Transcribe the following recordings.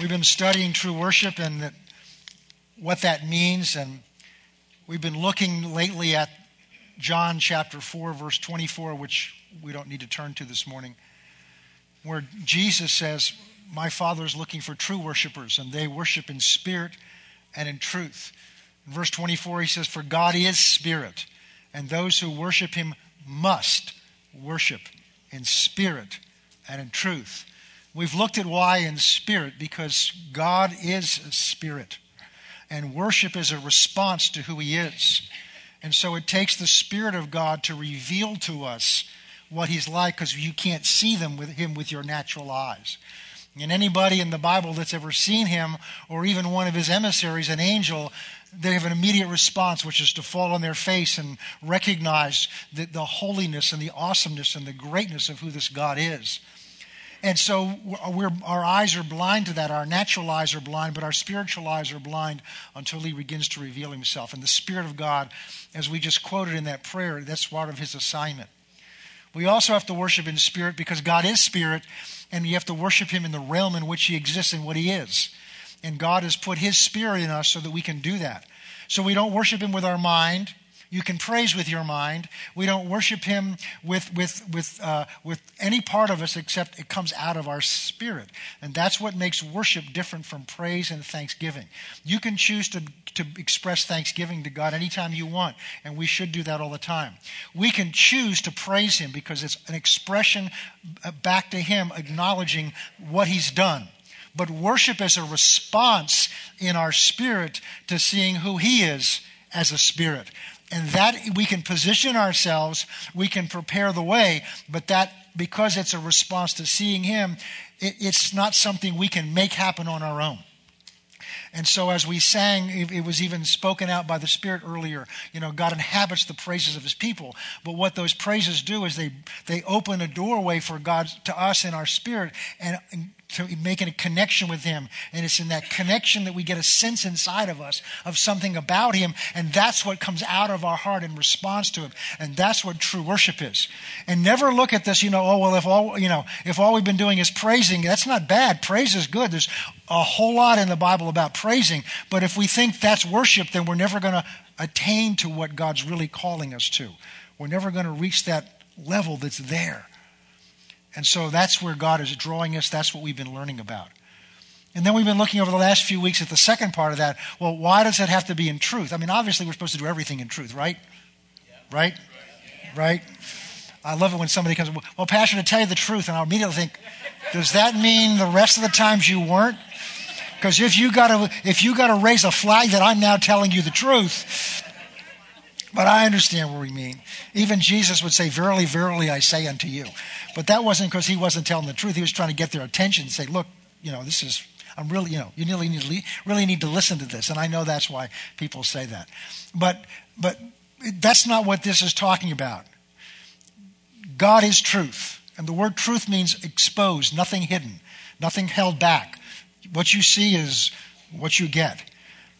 We've been studying true worship and that, what that means, and we've been looking lately at John chapter 4, verse 24, which we don't need to turn to this morning, where Jesus says, My Father is looking for true worshipers, and they worship in spirit and in truth. In verse 24, he says, For God is spirit, and those who worship him must worship in spirit and in truth. We've looked at why in spirit because God is a spirit, and worship is a response to who He is. And so it takes the Spirit of God to reveal to us what He's like because you can't see them with Him with your natural eyes. And anybody in the Bible that's ever seen Him, or even one of His emissaries, an angel, they have an immediate response, which is to fall on their face and recognize the, the holiness and the awesomeness and the greatness of who this God is. And so our eyes are blind to that. Our natural eyes are blind, but our spiritual eyes are blind until He begins to reveal Himself. And the Spirit of God, as we just quoted in that prayer, that's part of His assignment. We also have to worship in spirit because God is spirit, and you have to worship Him in the realm in which He exists and what He is. And God has put His Spirit in us so that we can do that. So we don't worship Him with our mind. You can praise with your mind. We don't worship Him with, with, with, uh, with any part of us except it comes out of our spirit. And that's what makes worship different from praise and thanksgiving. You can choose to, to express thanksgiving to God anytime you want, and we should do that all the time. We can choose to praise Him because it's an expression back to Him acknowledging what He's done but worship is a response in our spirit to seeing who He is as a spirit. And that we can position ourselves, we can prepare the way, but that because it's a response to seeing Him, it, it's not something we can make happen on our own. And so, as we sang, it was even spoken out by the Spirit earlier. You know, God inhabits the praises of His people. But what those praises do is they they open a doorway for God to us in our spirit, and to making a connection with Him. And it's in that connection that we get a sense inside of us of something about Him. And that's what comes out of our heart in response to Him. And that's what true worship is. And never look at this, you know, oh, well, if all, you know, if all we've been doing is praising, that's not bad. Praise is good. There's a whole lot in the Bible about praising. But if we think that's worship, then we're never going to attain to what God's really calling us to. We're never going to reach that level that's there. And so that's where God is drawing us. That's what we've been learning about. And then we've been looking over the last few weeks at the second part of that. Well, why does it have to be in truth? I mean, obviously, we're supposed to do everything in truth, right? Right? Right? I love it when somebody comes, well, Pastor, to tell you the truth, and I'll immediately think, does that mean the rest of the times you weren't? Because if you got to if you got to raise a flag that I'm now telling you the truth, but I understand what we mean. Even Jesus would say, Verily, verily, I say unto you. But that wasn't because he wasn't telling the truth. He was trying to get their attention and say, Look, you know, this is, I'm really, you know, you really need, to, really need to listen to this. And I know that's why people say that. But, but that's not what this is talking about. God is truth. And the word truth means exposed, nothing hidden, nothing held back. What you see is what you get.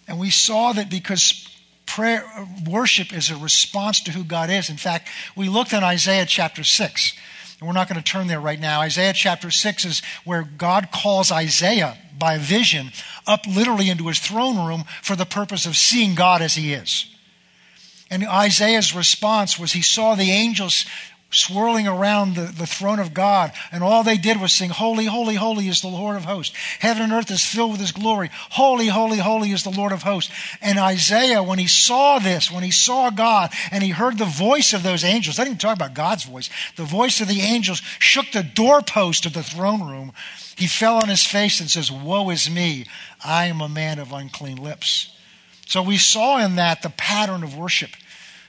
And we saw that because prayer, worship is a response to who God is. In fact, we looked in Isaiah chapter 6, and we're not going to turn there right now. Isaiah chapter 6 is where God calls Isaiah by vision up literally into his throne room for the purpose of seeing God as he is. And Isaiah's response was he saw the angels swirling around the, the throne of God. And all they did was sing, Holy, holy, holy is the Lord of hosts. Heaven and earth is filled with his glory. Holy, holy, holy is the Lord of hosts. And Isaiah, when he saw this, when he saw God and he heard the voice of those angels, I didn't talk about God's voice, the voice of the angels shook the doorpost of the throne room. He fell on his face and says, Woe is me. I am a man of unclean lips. So we saw in that the pattern of worship.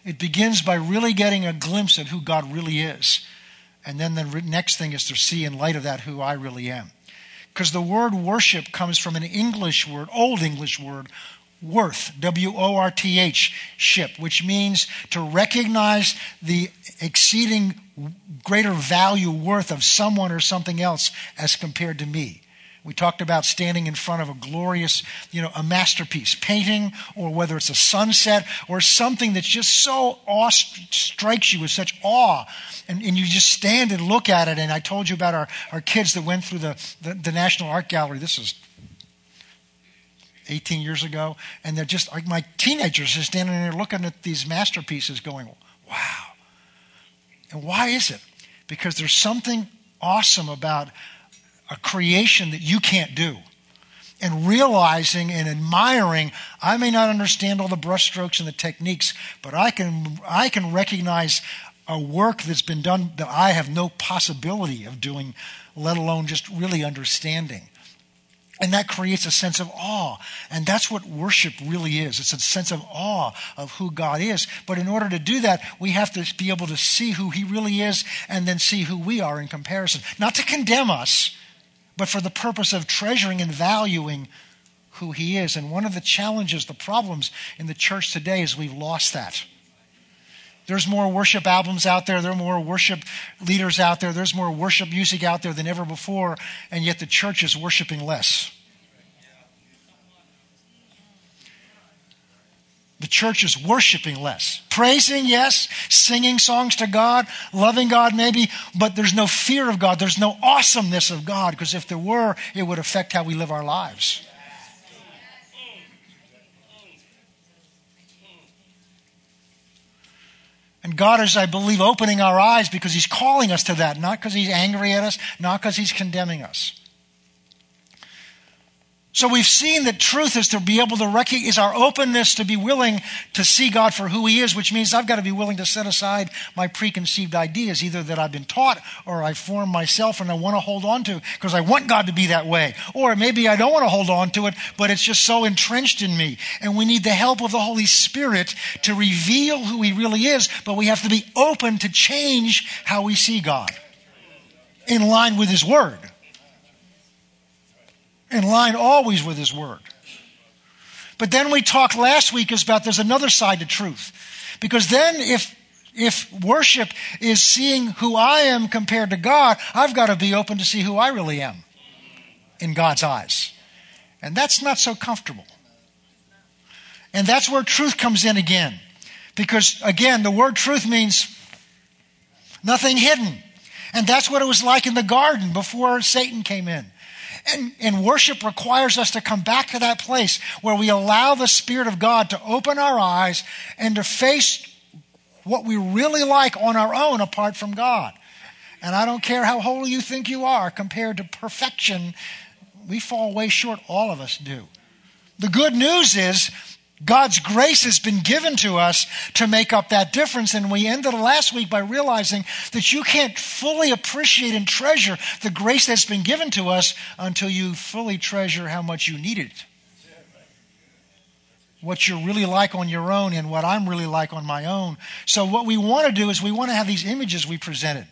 It begins by really getting a glimpse at who God really is. And then the next thing is to see in light of that who I really am. Because the word worship comes from an English word, Old English word, worth, W O R T H, ship, which means to recognize the exceeding greater value worth of someone or something else as compared to me. We talked about standing in front of a glorious, you know, a masterpiece, painting, or whether it's a sunset or something that's just so awe strikes you with such awe. And, and you just stand and look at it. And I told you about our, our kids that went through the, the, the National Art Gallery. This is 18 years ago, and they're just like my teenagers are standing there looking at these masterpieces going, wow. And why is it? Because there's something awesome about a creation that you can't do. And realizing and admiring, I may not understand all the brushstrokes and the techniques, but I can, I can recognize a work that's been done that I have no possibility of doing, let alone just really understanding. And that creates a sense of awe. And that's what worship really is. It's a sense of awe of who God is. But in order to do that, we have to be able to see who He really is and then see who we are in comparison. Not to condemn us, but for the purpose of treasuring and valuing who He is. And one of the challenges, the problems in the church today is we've lost that. There's more worship albums out there. There are more worship leaders out there. There's more worship music out there than ever before, and yet the church is worshiping less. The church is worshiping less. Praising, yes. Singing songs to God. Loving God, maybe. But there's no fear of God. There's no awesomeness of God. Because if there were, it would affect how we live our lives. And God is, I believe, opening our eyes because He's calling us to that, not because He's angry at us, not because He's condemning us. So we've seen that truth is to be able to recognize, our openness to be willing to see God for who He is, which means I've got to be willing to set aside my preconceived ideas, either that I've been taught or I form myself and I want to hold on to because I want God to be that way. Or maybe I don't want to hold on to it, but it's just so entrenched in me. And we need the help of the Holy Spirit to reveal who He really is, but we have to be open to change how we see God in line with His Word in line always with His Word. But then we talked last week about there's another side to truth. Because then if if worship is seeing who I am compared to God, I've got to be open to see who I really am in God's eyes. And that's not so comfortable. And that's where truth comes in again. Because again, the word truth means nothing hidden. And that's what it was like in the garden before Satan came in. And, and worship requires us to come back to that place where we allow the Spirit of God to open our eyes and to face what we really like on our own apart from God. And I don't care how holy you think you are compared to perfection, we fall way short. All of us do. The good news is God's grace has been given to us to make up that difference. And we ended last week by realizing that you can't fully appreciate and treasure the grace that's been given to us until you fully treasure how much you need it. What you're really like on your own and what I'm really like on my own. So, what we want to do is we want to have these images we presented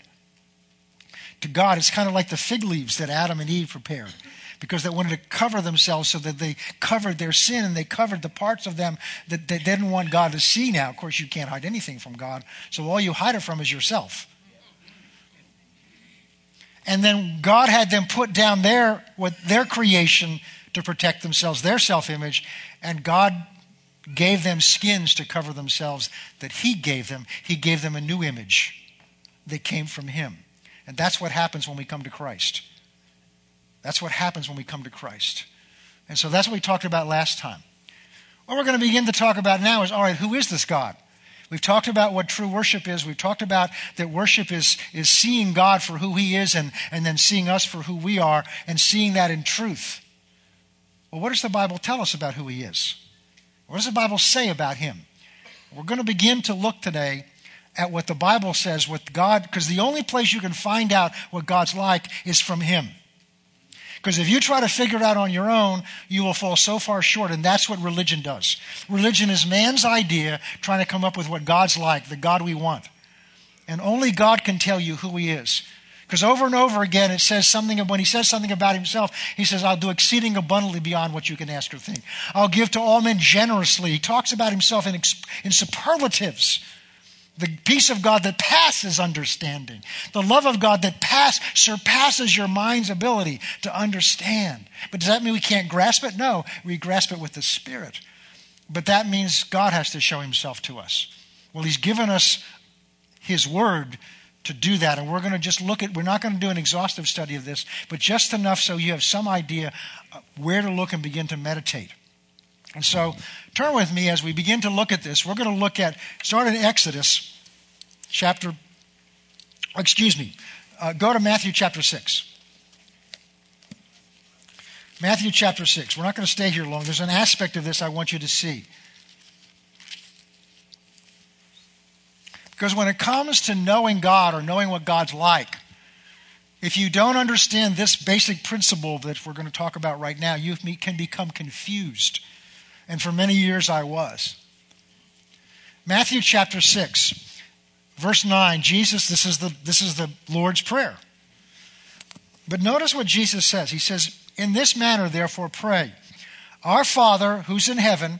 to God. It's kind of like the fig leaves that Adam and Eve prepared because they wanted to cover themselves so that they covered their sin and they covered the parts of them that they didn't want God to see now. Of course, you can't hide anything from God, so all you hide it from is yourself. And then God had them put down their what their creation to protect themselves, their self-image, and God gave them skins to cover themselves that He gave them. He gave them a new image that came from Him. And that's what happens when we come to Christ. That's what happens when we come to Christ. And so that's what we talked about last time. What we're going to begin to talk about now is all right, who is this God? We've talked about what true worship is. We've talked about that worship is, is seeing God for who He is and, and then seeing us for who we are and seeing that in truth. Well, what does the Bible tell us about who He is? What does the Bible say about Him? We're going to begin to look today at what the Bible says, what God, because the only place you can find out what God's like is from Him. Because if you try to figure it out on your own, you will fall so far short. And that's what religion does. Religion is man's idea trying to come up with what God's like, the God we want. And only God can tell you who He is. Because over and over again, it says something, when He says something about Himself, He says, I'll do exceeding abundantly beyond what you can ask or think. I'll give to all men generously. He talks about Himself in, in superlatives the peace of God that passes understanding, the love of God that pass, surpasses your mind's ability to understand. But does that mean we can't grasp it? No, we grasp it with the Spirit. But that means God has to show himself to us. Well, he's given us his word to do that. And we're going to just look at, we're not going to do an exhaustive study of this, but just enough so you have some idea where to look and begin to meditate. And so turn with me as we begin to look at this. We're going to look at, start in Exodus chapter, excuse me, uh, go to Matthew chapter 6. Matthew chapter 6. We're not going to stay here long. There's an aspect of this I want you to see. Because when it comes to knowing God or knowing what God's like, if you don't understand this basic principle that we're going to talk about right now, you can become confused. And for many years I was. Matthew chapter 6, verse 9, Jesus, this is the, this is the Lord's Prayer. But notice what Jesus says. He says, In this manner, therefore, pray. Our Father who's in heaven,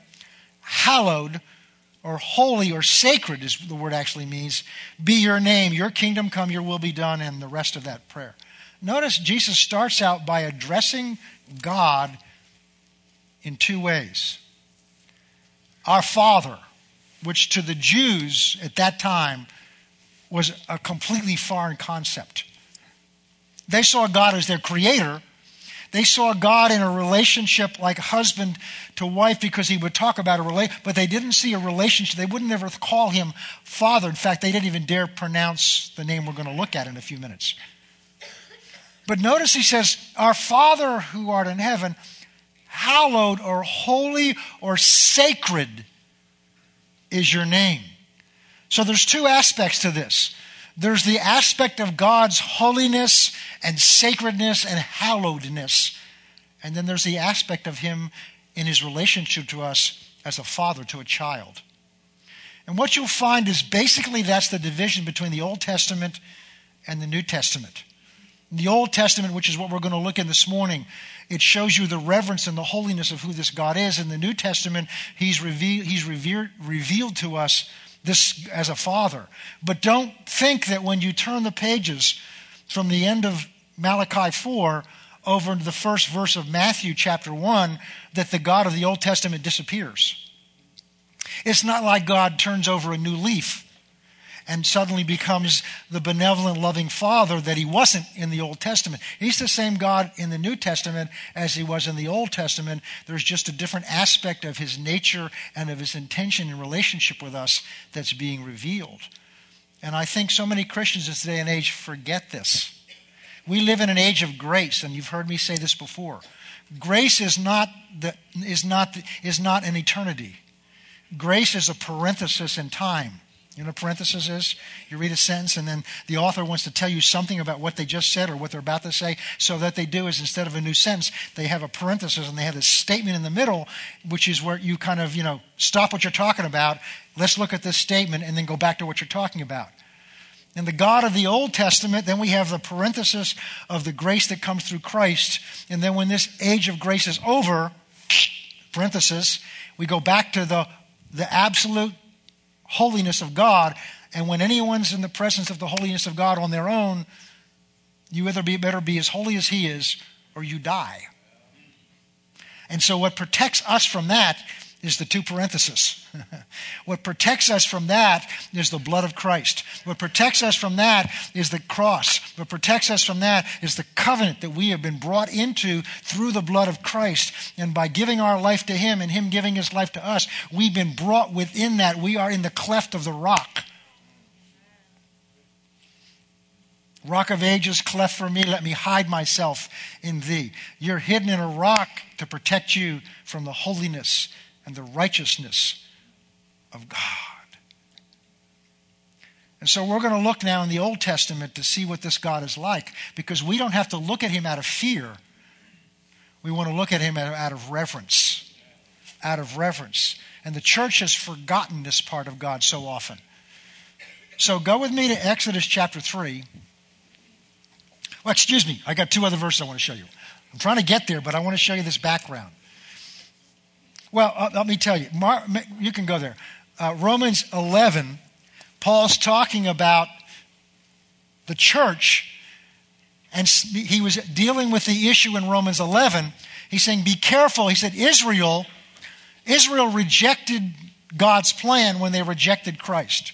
hallowed or holy or sacred is the word actually means be your name your kingdom come your will be done and the rest of that prayer notice jesus starts out by addressing god in two ways our father which to the jews at that time was a completely foreign concept they saw god as their creator they saw God in a relationship like husband to wife because he would talk about a relationship, but they didn't see a relationship. They wouldn't ever call him father. In fact, they didn't even dare pronounce the name we're going to look at in a few minutes. But notice he says, Our Father who art in heaven, hallowed or holy or sacred is your name. So there's two aspects to this. There's the aspect of God's holiness and sacredness and hallowedness. And then there's the aspect of Him in His relationship to us as a father to a child. And what you'll find is basically that's the division between the Old Testament and the New Testament. In the Old Testament, which is what we're going to look in this morning, it shows you the reverence and the holiness of who this God is. In the New Testament, He's, revealed, he's revered, revealed to us this as a father. But don't think that when you turn the pages from the end of Malachi 4 over to the first verse of Matthew chapter 1 that the God of the Old Testament disappears. It's not like God turns over a new leaf and suddenly becomes the benevolent, loving Father that he wasn't in the Old Testament. He's the same God in the New Testament as he was in the Old Testament. There's just a different aspect of his nature and of his intention in relationship with us that's being revealed. And I think so many Christians in today and age forget this. We live in an age of grace, and you've heard me say this before. Grace is not, the, is not, is not an eternity. Grace is a parenthesis in time. You know what parenthesis is? You read a sentence and then the author wants to tell you something about what they just said or what they're about to say. So that they do is instead of a new sentence, they have a parenthesis and they have this statement in the middle, which is where you kind of, you know, stop what you're talking about. Let's look at this statement and then go back to what you're talking about. In the God of the Old Testament, then we have the parenthesis of the grace that comes through Christ. And then when this age of grace is over, parenthesis, we go back to the, the absolute holiness of God. And when anyone's in the presence of the holiness of God on their own, you either be, better be as holy as He is or you die. And so, what protects us from that is the two parentheses. what protects us from that is the blood of Christ. What protects us from that is the cross. What protects us from that is the covenant that we have been brought into through the blood of Christ. And by giving our life to Him and Him giving His life to us, we've been brought within that. We are in the cleft of the rock. Rock of ages, cleft for me, let me hide myself in thee. You're hidden in a rock to protect you from the holiness and the righteousness of God. And so we're going to look now in the Old Testament to see what this God is like because we don't have to look at him out of fear. We want to look at him out of reverence. Out of reverence. And the church has forgotten this part of God so often. So go with me to Exodus chapter 3. Well, excuse me, I got two other verses I want to show you. I'm trying to get there, but I want to show you this background. Well, uh, let me tell you. Mar- you can go there. Uh, Romans 11, Paul's talking about the church, and he was dealing with the issue in Romans 11. He's saying, Be careful. He said, Israel, Israel rejected God's plan when they rejected Christ.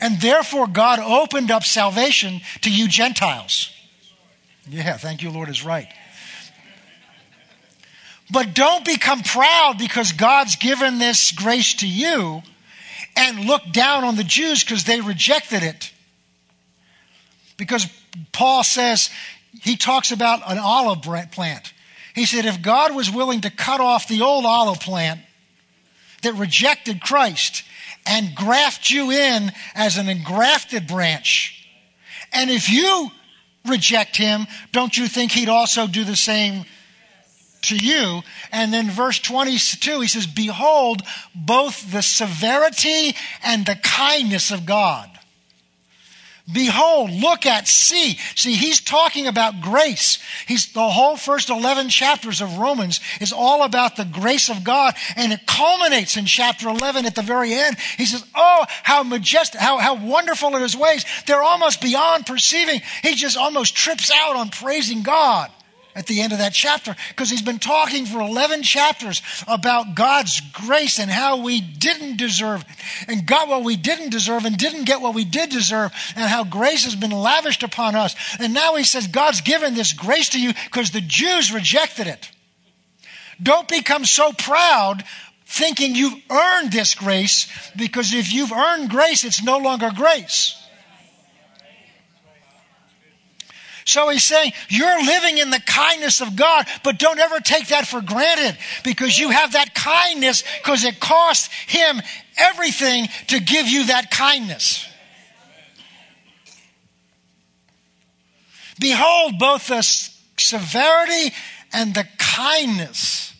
And therefore, God opened up salvation to you Gentiles. Yeah, thank you, Lord, is right. But don't become proud because God's given this grace to you and look down on the Jews because they rejected it. Because Paul says, he talks about an olive plant. He said, if God was willing to cut off the old olive plant that rejected Christ and graft you in as an engrafted branch, and if you reject him, don't you think he'd also do the same to you. And then verse 22, he says, Behold, both the severity and the kindness of God. Behold, look at, see. See, he's talking about grace. He's the whole first 11 chapters of Romans is all about the grace of God. And it culminates in chapter 11 at the very end. He says, Oh, how majestic, how, how wonderful are his ways. They're almost beyond perceiving. He just almost trips out on praising God at the end of that chapter because he's been talking for 11 chapters about God's grace and how we didn't deserve and got what we didn't deserve and didn't get what we did deserve and how grace has been lavished upon us. And now he says God's given this grace to you because the Jews rejected it. Don't become so proud thinking you've earned this grace because if you've earned grace, it's no longer grace. So he's saying, you're living in the kindness of God, but don't ever take that for granted because you have that kindness because it cost him everything to give you that kindness. Behold both the severity and the kindness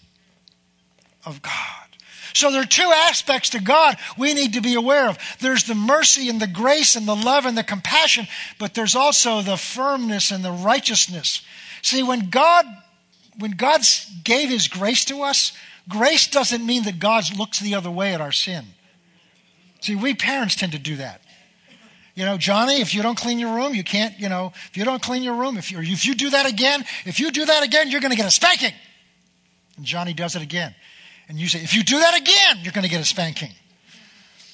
of God. So there are two aspects to God we need to be aware of. There's the mercy and the grace and the love and the compassion, but there's also the firmness and the righteousness. See, when God when God gave his grace to us, grace doesn't mean that God looks the other way at our sin. See, we parents tend to do that. You know, Johnny, if you don't clean your room, you can't, you know, if you don't clean your room, if you, if you do that again, if you do that again, you're going to get a spanking. And Johnny does it again. And you say, if you do that again, you're going to get a spanking.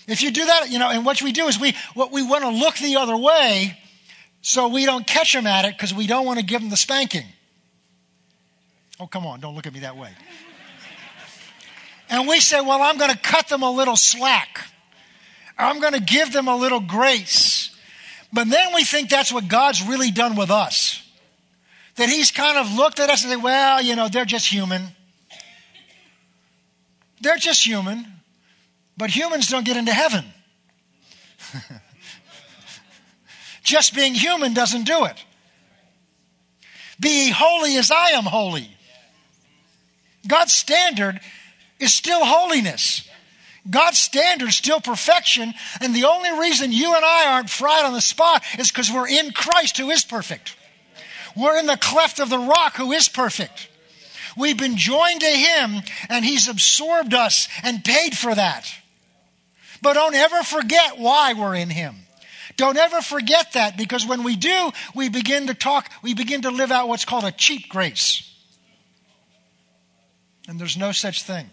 If you do that, you know, and what we do is we, what we want to look the other way so we don't catch them at it because we don't want to give them the spanking. Oh, come on, don't look at me that way. And we say, well, I'm going to cut them a little slack. I'm going to give them a little grace. But then we think that's what God's really done with us. That He's kind of looked at us and said, well, you know, they're just human. They're just human, but humans don't get into heaven. just being human doesn't do it. Be holy as I am holy. God's standard is still holiness. God's standard is still perfection, and the only reason you and I aren't fried on the spot is because we're in Christ who is perfect. We're in the cleft of the rock who is perfect. We've been joined to Him and He's absorbed us and paid for that. But don't ever forget why we're in Him. Don't ever forget that because when we do, we begin to talk, we begin to live out what's called a cheap grace. And there's no such thing.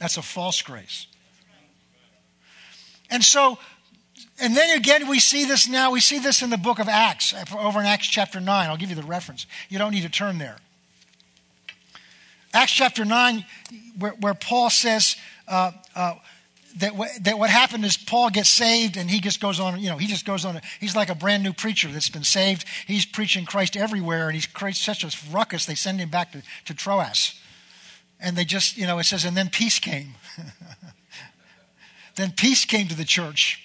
That's a false grace. And so, and then again, we see this now. We see this in the book of Acts, over in Acts chapter 9. I'll give you the reference. You don't need to turn there. Acts chapter 9, where, where Paul says uh, uh, that, w- that what happened is Paul gets saved and he just goes on, you know, he just goes on. He's like a brand new preacher that's been saved. He's preaching Christ everywhere and he's creates such a ruckus, they send him back to, to Troas. And they just, you know, it says, and then peace came. then peace came to the church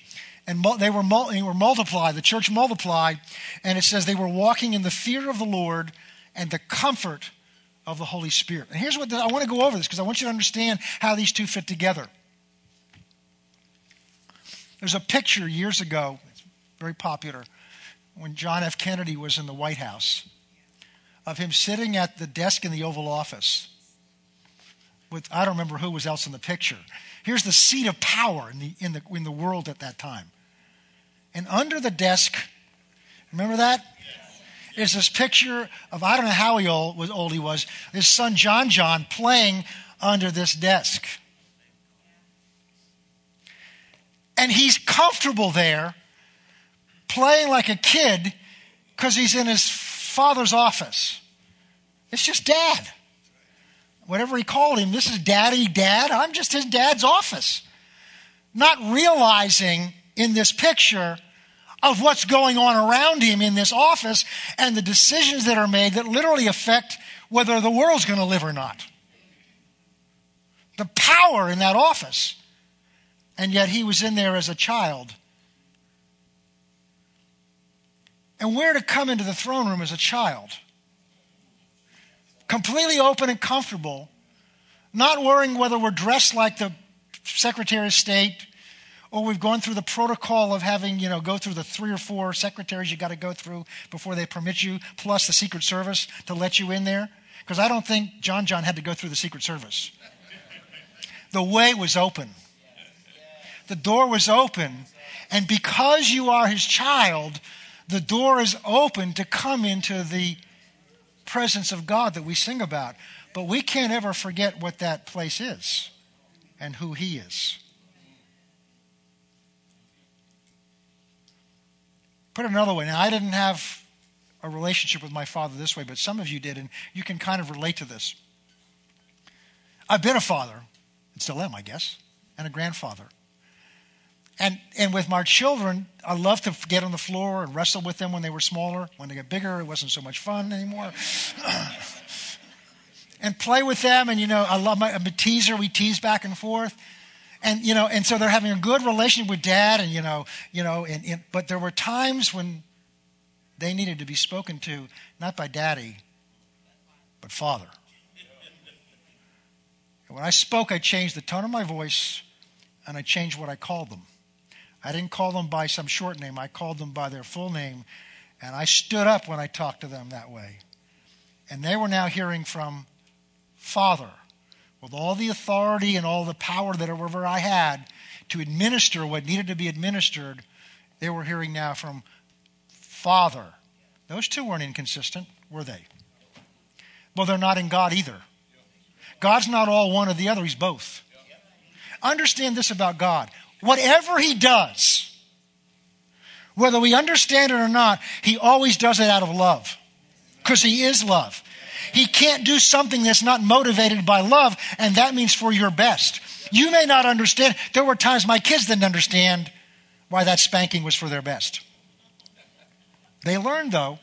and they were, they were multiplied. The church multiplied, and it says they were walking in the fear of the Lord and the comfort of the Holy Spirit. And here's what the, I want to go over this because I want you to understand how these two fit together. There's a picture years ago, it's very popular, when John F. Kennedy was in the White House, of him sitting at the desk in the Oval Office with I don't remember who was else in the picture. Here's the seat of power in the in the in the world at that time. And under the desk, remember that? Is this picture of, I don't know how old, old he was, his son John John playing under this desk. And he's comfortable there, playing like a kid, because he's in his father's office. It's just dad. whatever he called him, this is daddy, dad. I'm just his dad's office. Not realizing in this picture of what's going on around him in this office and the decisions that are made that literally affect whether the world's going to live or not. The power in that office. And yet he was in there as a child. And where to come into the throne room as a child completely open and comfortable, not worrying whether we're dressed like the Secretary of State or we've gone through the protocol of having, you know, go through the three or four secretaries you got to go through before they permit you, plus the Secret Service to let you in there. Because I don't think John John had to go through the Secret Service. The way was open. The door was open. And because you are his child, the door is open to come into the presence of God that we sing about. But we can't ever forget what that place is and who He is. Put it another way, now I didn't have a relationship with my father this way, but some of you did, and you can kind of relate to this. I've been a father, and still am, I guess, and a grandfather. And, and with my children, I love to get on the floor and wrestle with them when they were smaller. When they got bigger, it wasn't so much fun anymore. and play with them. And, you know, I love my, a teaser. We tease back and forth. And, you know, and so they're having a good relationship with dad. And, you know, you know, and, and, but there were times when they needed to be spoken to, not by daddy, but father. And when I spoke, I changed the tone of my voice and I changed what I called them. I didn't call them by some short name, I called them by their full name. And I stood up when I talked to them that way. And they were now hearing from Father with all the authority and all the power that ever I had to administer what needed to be administered. They were hearing now from Father. Those two weren't inconsistent, were they? Well, they're not in God either. God's not all one or the other, He's both. Understand this about God whatever he does, whether we understand it or not, he always does it out of love because he is love. He can't do something that's not motivated by love, and that means for your best. You may not understand. There were times my kids didn't understand why that spanking was for their best. They learned, though.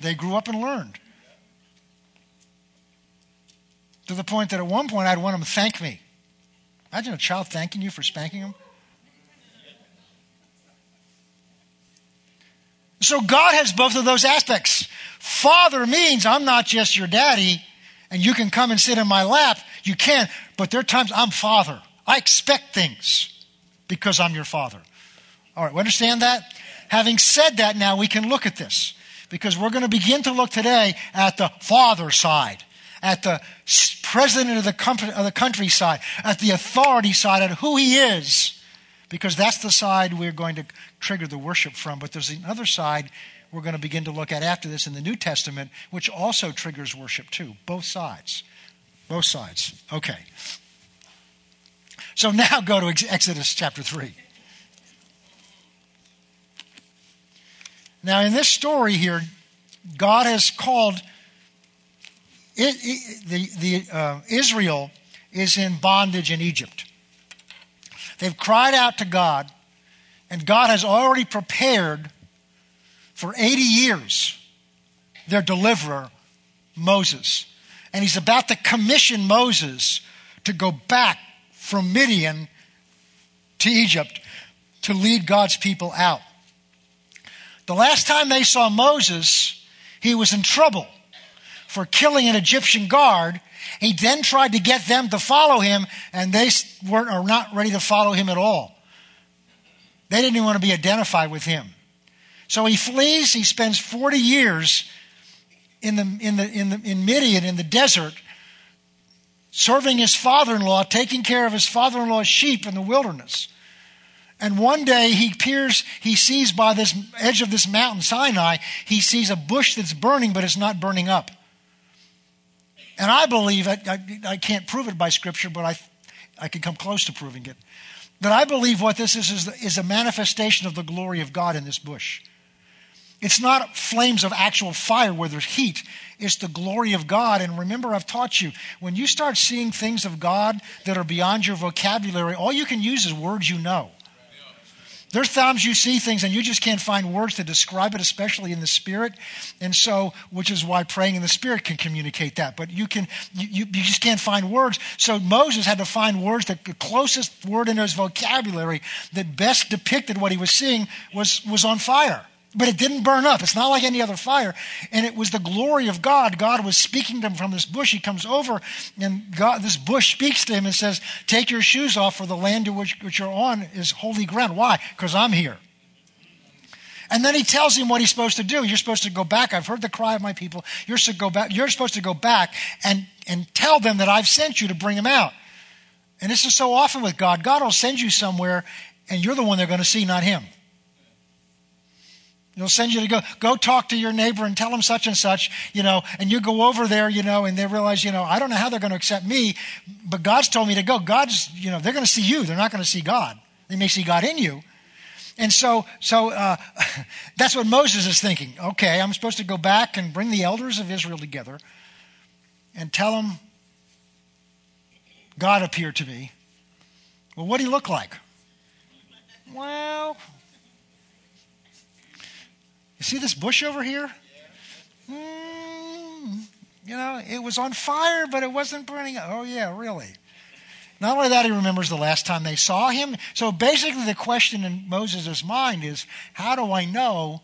They grew up and learned. To the point that at one point I'd want them to thank me. Imagine a child thanking you for spanking them. So God has both of those aspects. Father means I'm not just your daddy and you can come and sit in my lap. You can, but there are times I'm father. I expect things because I'm your father. All right, we understand that? Having said that, now we can look at this because we're going to begin to look today at the father side, at the president of the, of the country side, at the authority side, at who he is because that's the side we're going to trigger the worship from. But there's another side we're going to begin to look at after this in the New Testament, which also triggers worship too. Both sides. Both sides. Okay. So now go to Exodus chapter 3. Now, in this story here, God has called it, it, the, the uh, Israel is in bondage in Egypt. They've cried out to God, and God has already prepared for 80 years their deliverer, Moses. And he's about to commission Moses to go back from Midian to Egypt to lead God's people out. The last time they saw Moses, he was in trouble for killing an Egyptian guard he then tried to get them to follow him, and they weren't or not ready to follow him at all. They didn't even want to be identified with him. So he flees. He spends 40 years in, the, in, the, in, the, in Midian, in the desert, serving his father in law, taking care of his father in law's sheep in the wilderness. And one day he appears, he sees by this edge of this mountain, Sinai, he sees a bush that's burning, but it's not burning up. And I believe, I, I, I can't prove it by Scripture, but I, I can come close to proving it, that I believe what this is is, is a manifestation of the glory of God in this bush. It's not flames of actual fire where there's heat. It's the glory of God. And remember, I've taught you, when you start seeing things of God that are beyond your vocabulary, all you can use is words you know. There's times you see things and you just can't find words to describe it, especially in the spirit. And so, which is why praying in the spirit can communicate that. But you can, you, you, just can't find words. So Moses had to find words that the closest word in his vocabulary that best depicted what he was seeing was, was on fire but it didn't burn up. It's not like any other fire. And it was the glory of God. God was speaking to him from this bush. He comes over, and God, this bush speaks to him and says, Take your shoes off, for the land to which, which you're on is holy ground. Why? Because I'm here. And then he tells him what he's supposed to do. You're supposed to go back. I've heard the cry of my people. You're supposed to go back, You're supposed to go back and, and tell them that I've sent you to bring them out. And this is so often with God. God will send you somewhere, and you're the one they're going to see, not him. He'll send you to go, go talk to your neighbor and tell him such and such, you know, and you go over there, you know, and they realize, you know, I don't know how they're going to accept me, but God's told me to go. God's, you know, they're going to see you. They're not going to see God. They may see God in you. And so, so uh, that's what Moses is thinking. Okay, I'm supposed to go back and bring the elders of Israel together and tell them God appeared to me. Well, what did he look like? Well, you see this bush over here? Mm, you know, it was on fire, but it wasn't burning. Oh, yeah, really. Not only that, he remembers the last time they saw him. So basically, the question in Moses' mind is how do I know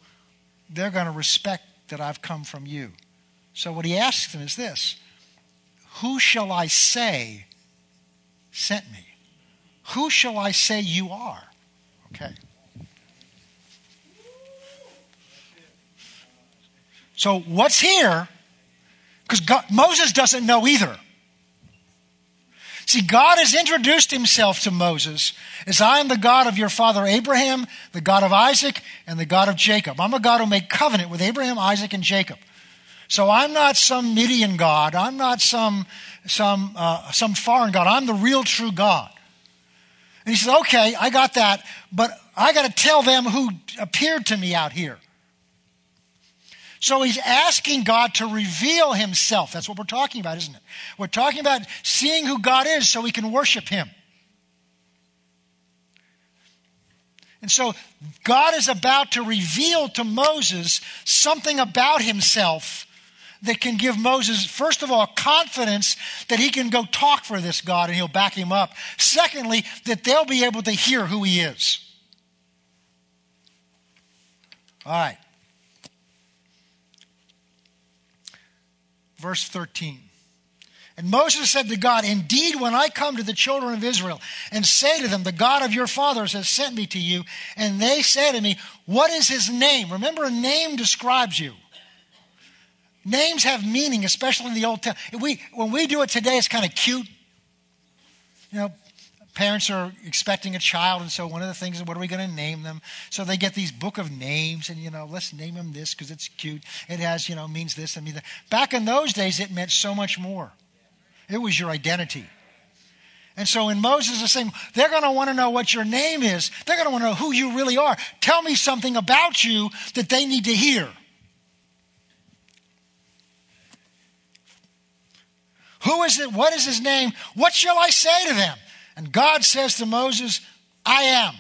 they're going to respect that I've come from you? So what he asks them is this Who shall I say sent me? Who shall I say you are? Okay. So, what's here? Because Moses doesn't know either. See, God has introduced himself to Moses as I am the God of your father Abraham, the God of Isaac, and the God of Jacob. I'm a God who made covenant with Abraham, Isaac, and Jacob. So I'm not some Midian God. I'm not some, some, uh, some foreign God. I'm the real true God. And he says, okay, I got that, but I got to tell them who appeared to me out here. So he's asking God to reveal himself. That's what we're talking about, isn't it? We're talking about seeing who God is so we can worship him. And so God is about to reveal to Moses something about himself that can give Moses, first of all, confidence that he can go talk for this God and he'll back him up. Secondly, that they'll be able to hear who he is. All right. Verse 13. And Moses said to God, Indeed, when I come to the children of Israel and say to them, The God of your fathers has sent me to you, and they say to me, What is his name? Remember, a name describes you. Names have meaning, especially in the Old Testament. We, when we do it today, it's kind of cute. You know, parents are expecting a child, and so one of the things is, what are we going to name them? So they get these book of names, and you know, let's name them this because it's cute. It has, you know, means this and means that. Back in those days, it meant so much more. It was your identity. And so when Moses is saying, they're going to want to know what your name is. They're going to want to know who you really are. Tell me something about you that they need to hear. Who is it? What is his name? What shall I say to them? And God says to Moses, I am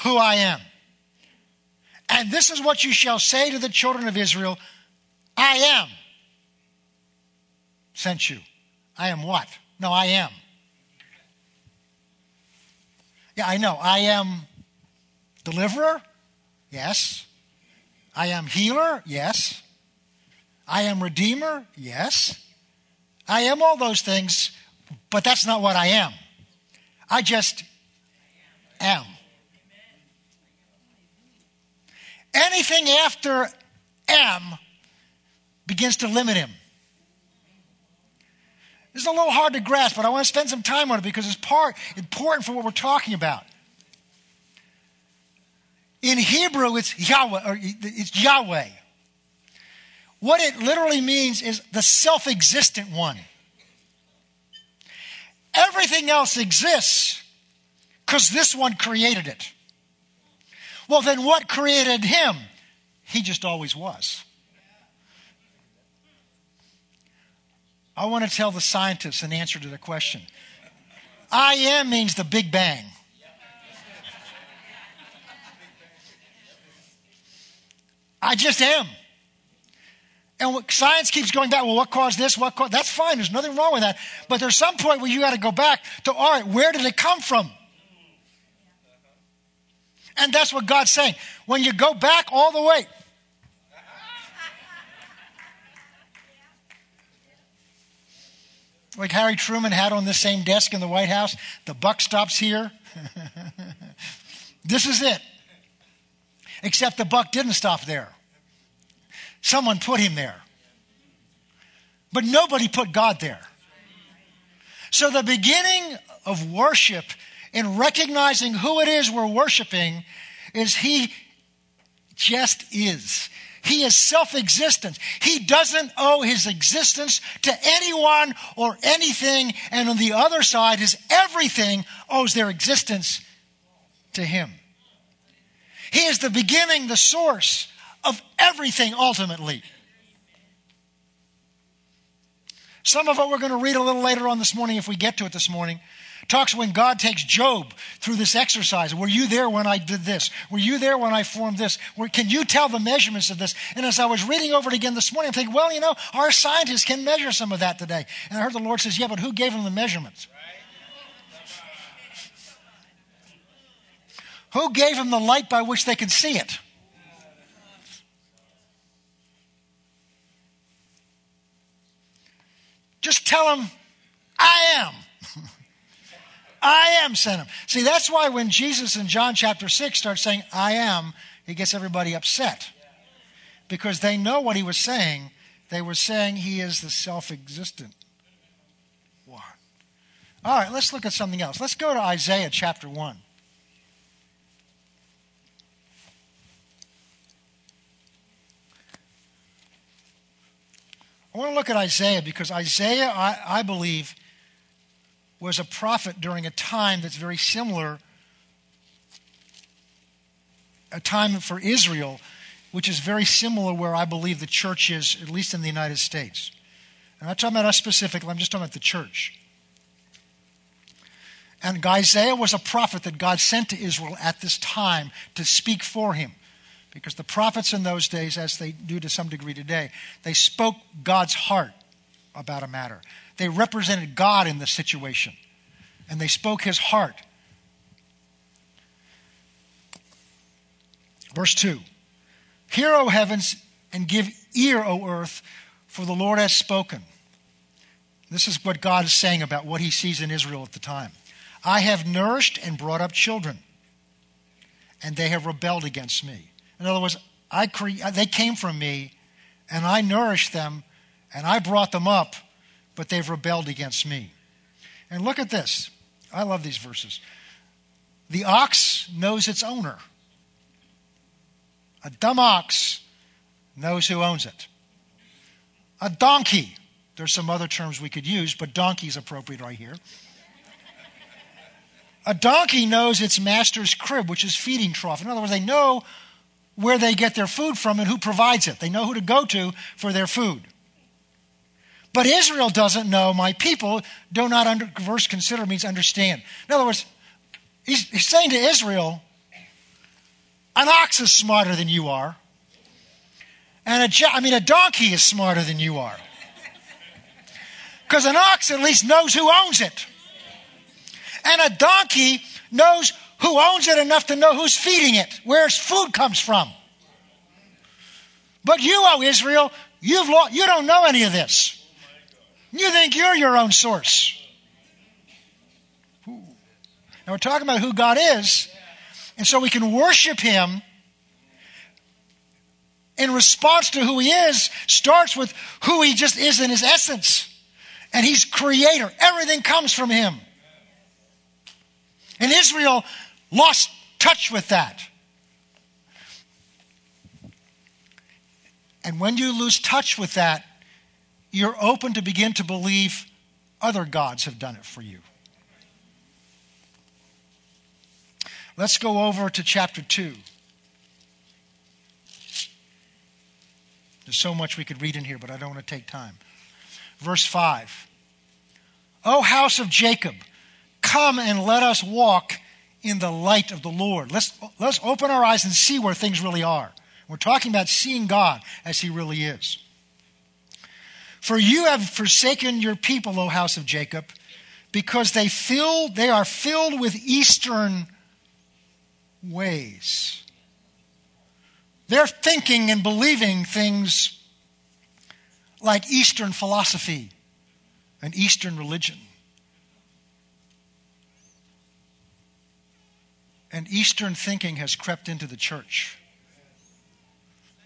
who I am. And this is what you shall say to the children of Israel I am sent you. I am what? No, I am. Yeah, I know. I am deliverer? Yes. I am healer? Yes. I am redeemer? Yes. I am all those things, but that's not what I am. I just am. Anything after am begins to limit him. This is a little hard to grasp, but I want to spend some time on it because it's part important for what we're talking about. In Hebrew, it's Yahweh, or it's Yahweh. What it literally means is the self existent one. Everything else exists because this one created it. Well, then what created him? He just always was. I want to tell the scientists an answer to the question. I am means the Big Bang. I just am. And science keeps going back. Well, what caused this? What caused? That's fine. There's nothing wrong with that. But there's some point where you got to go back to, all right, where did it come from? And that's what God's saying. When you go back all the way, like Harry Truman had on the same desk in the White House, the buck stops here. this is it. Except the buck didn't stop there. Someone put him there. But nobody put God there. So the beginning of worship in recognizing who it is we're worshiping is He just is. He is self existent. He doesn't owe his existence to anyone or anything. And on the other side is everything owes their existence to him. He is the beginning, the source of everything ultimately. Some of what we're going to read a little later on this morning, if we get to it this morning, talks when God takes Job through this exercise. Were you there when I did this? Were you there when I formed this? can you tell the measurements of this? And as I was reading over it again this morning, I'm thinking, well, you know, our scientists can measure some of that today. And I heard the Lord says, yeah, but who gave them the measurements? Who gave them the light by which they can see it? Just tell them, I am. I am sent him. See, that's why when Jesus in John chapter 6 starts saying, I am, he gets everybody upset. Because they know what he was saying. They were saying he is the self existent one. All right, let's look at something else. Let's go to Isaiah chapter 1. I want to look at Isaiah because Isaiah, I, I believe, was a prophet during a time that's very similar, a time for Israel, which is very similar where I believe the church is, at least in the United States. I'm not talking about us specifically, I'm just talking about the church. And Isaiah was a prophet that God sent to Israel at this time to speak for him. Because the prophets in those days, as they do to some degree today, they spoke God's heart about a matter. They represented God in the situation, and they spoke his heart. Verse 2 Hear, O heavens, and give ear, O earth, for the Lord has spoken. This is what God is saying about what he sees in Israel at the time. I have nourished and brought up children, and they have rebelled against me. In other words, I cre- uh, they came from me, and I nourished them, and I brought them up, but they've rebelled against me. And look at this. I love these verses. The ox knows its owner. A dumb ox knows who owns it. A donkey, there's some other terms we could use, but donkey is appropriate right here. A donkey knows its master's crib, which is feeding trough. In other words, they know where they get their food from and who provides it. They know who to go to for their food. But Israel doesn't know. My people do not under, verse consider means understand. In other words, he's, he's saying to Israel, an ox is smarter than you are. And a, I mean, a donkey is smarter than you are. Because an ox at least knows who owns it. And a donkey knows who owns it enough to know who's feeding it, where its food comes from. But you, oh Israel, you've lost, you don't know any of this. You think you're your own source. Now we're talking about who God is, and so we can worship Him in response to who He is, starts with who He just is in His essence. And He's creator. Everything comes from Him. And Israel lost touch with that. And when you lose touch with that, you're open to begin to believe other gods have done it for you. Let's go over to chapter 2. There's so much we could read in here, but I don't want to take time. Verse 5 O house of Jacob, come and let us walk in the light of the Lord. Let's, let's open our eyes and see where things really are. We're talking about seeing God as He really is. For you have forsaken your people, O house of Jacob, because they fill, they are filled with eastern ways. They're thinking and believing things like Eastern philosophy and Eastern religion. And Eastern thinking has crept into the church.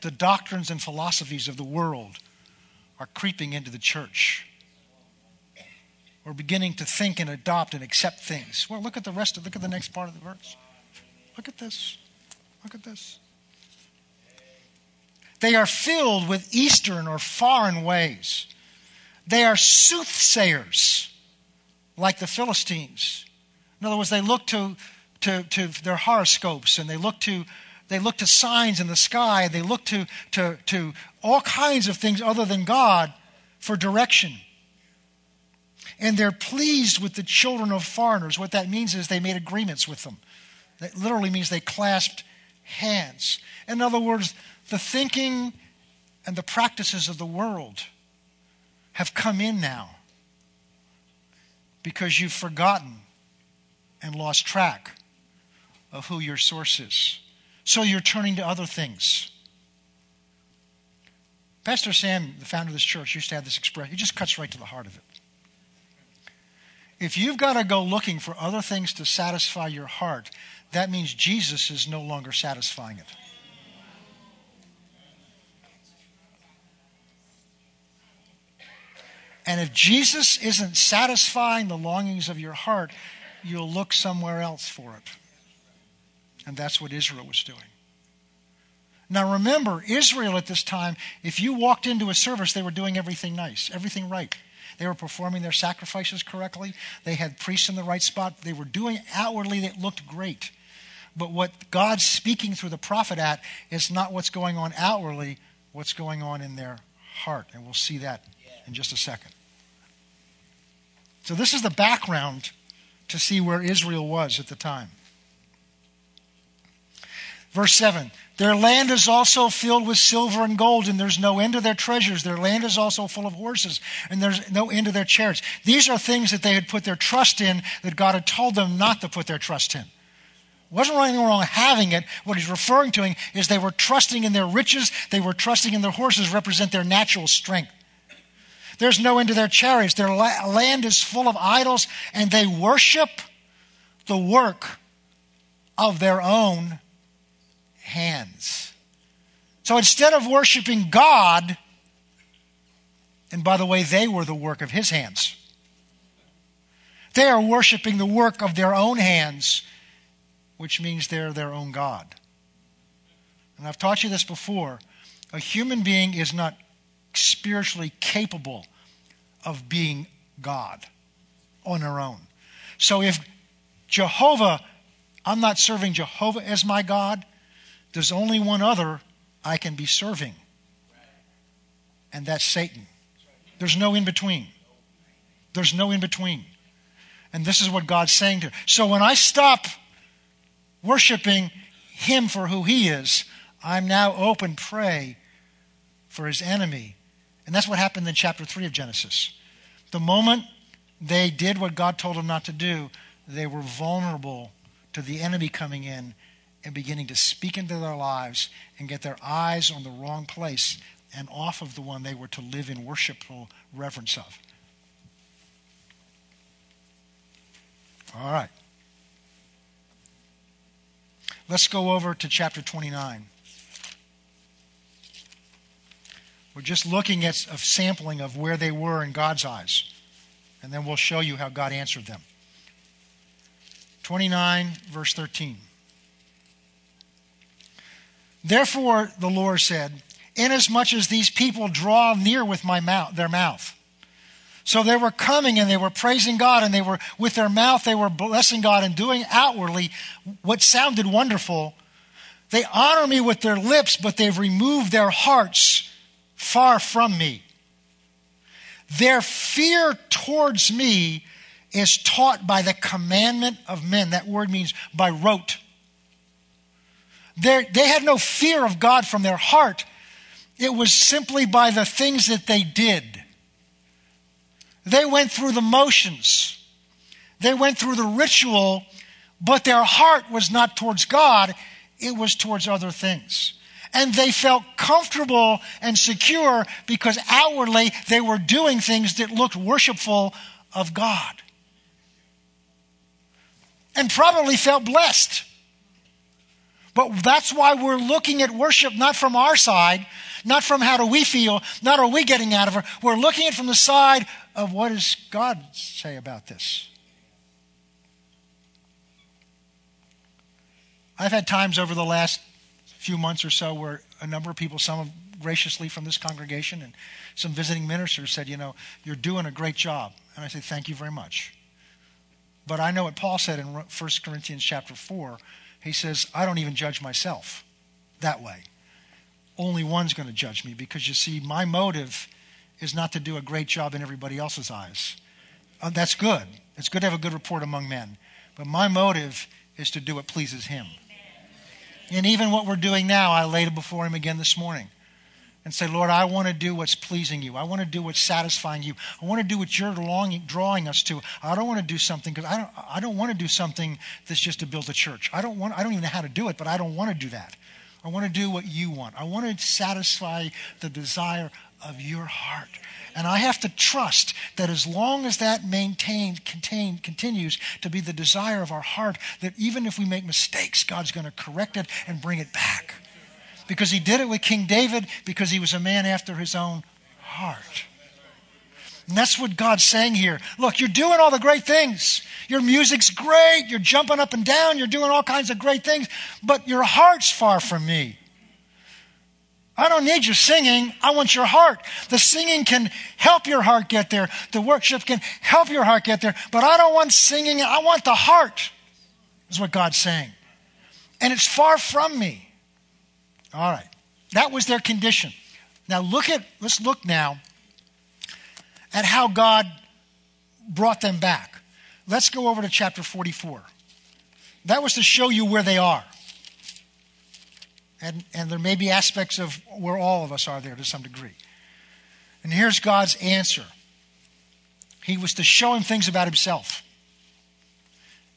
The doctrines and philosophies of the world are creeping into the church. We're beginning to think and adopt and accept things. Well, look at the rest of look at the next part of the verse. Look at this. Look at this. They are filled with eastern or foreign ways. They are soothsayers, like the Philistines. In other words, they look to, to, to their horoscopes and they look to they look to signs in the sky, they look to, to, to all kinds of things other than God for direction. And they're pleased with the children of foreigners. What that means is they made agreements with them. That literally means they clasped hands. In other words, the thinking and the practices of the world have come in now because you've forgotten and lost track of who your source is. So you're turning to other things. Pastor Sam, the founder of this church, used to have this expression. He just cuts right to the heart of it. If you've got to go looking for other things to satisfy your heart, that means Jesus is no longer satisfying it. And if Jesus isn't satisfying the longings of your heart, you'll look somewhere else for it. And that's what Israel was doing. Now remember, Israel at this time, if you walked into a service, they were doing everything nice, everything right. They were performing their sacrifices correctly. They had priests in the right spot. They were doing outwardly that looked great. But what God's speaking through the prophet at is not what's going on outwardly, what's going on in their heart. And we'll see that in just a second. So, this is the background to see where Israel was at the time. Verse 7 Their land is also filled with silver and gold, and there's no end to their treasures. Their land is also full of horses, and there's no end to their chariots. These are things that they had put their trust in that God had told them not to put their trust in. Wasn't anything wrong having it. What he's referring to is they were trusting in their riches, they were trusting in their horses, represent their natural strength. There's no end to their chariots. Their land is full of idols, and they worship the work of their own hands. So instead of worshiping God, and by the way, they were the work of his hands, they are worshiping the work of their own hands, which means they're their own God. And I've taught you this before. A human being is not spiritually capable of being God on their own. So if Jehovah, I'm not serving Jehovah as my God, there's only one other I can be serving, and that's Satan. There's no in between. There's no in between. And this is what God's saying to. her. So when I stop worshiping him for who he is, I'm now open prey for his enemy. And that's what happened in chapter 3 of Genesis. The moment they did what God told them not to do, they were vulnerable to the enemy coming in and beginning to speak into their lives and get their eyes on the wrong place and off of the one they were to live in worshipful reverence of. All right. Let's go over to chapter 29. We're just looking at a sampling of where they were in God's eyes, and then we'll show you how God answered them. 29, verse 13. Therefore, the Lord said, Inasmuch as these people draw near with my mouth, their mouth. So they were coming and they were praising God and they were, with their mouth, they were blessing God and doing outwardly what sounded wonderful. They honor me with their lips, but they've removed their hearts far from me. Their fear towards me is taught by the commandment of men. That word means by rote. They're, they had no fear of God from their heart. It was simply by the things that they did. They went through the motions, they went through the ritual, but their heart was not towards God, it was towards other things. And they felt comfortable and secure because outwardly they were doing things that looked worshipful of God. And probably felt blessed. But that's why we're looking at worship not from our side, not from how do we feel, not are we getting out of it. We're looking at it from the side of what does God say about this? I've had times over the last few months or so where a number of people, some of graciously from this congregation and some visiting ministers said, you know, you're doing a great job. And I said, thank you very much. But I know what Paul said in 1 Corinthians chapter 4. He says, I don't even judge myself that way. Only one's going to judge me because you see, my motive is not to do a great job in everybody else's eyes. Uh, that's good. It's good to have a good report among men. But my motive is to do what pleases Him. And even what we're doing now, I laid it before Him again this morning and say, Lord, I want to do what's pleasing you. I want to do what's satisfying you. I want to do what you're longing, drawing us to. I don't want to do something because I don't, I don't want to do something that's just to build a church. I don't want, I don't even know how to do it, but I don't want to do that. I want to do what you want. I want to satisfy the desire of your heart. And I have to trust that as long as that maintained, contained, continues to be the desire of our heart, that even if we make mistakes, God's going to correct it and bring it back. Because he did it with King David, because he was a man after his own heart. And that's what God's saying here. Look, you're doing all the great things. Your music's great. You're jumping up and down. You're doing all kinds of great things. But your heart's far from me. I don't need your singing. I want your heart. The singing can help your heart get there. The worship can help your heart get there. But I don't want singing. I want the heart, is what God's saying. And it's far from me. All right. That was their condition. Now look at, let's look now at how God brought them back. Let's go over to chapter 44. That was to show you where they are. And, and there may be aspects of where all of us are there to some degree. And here's God's answer He was to show him things about himself.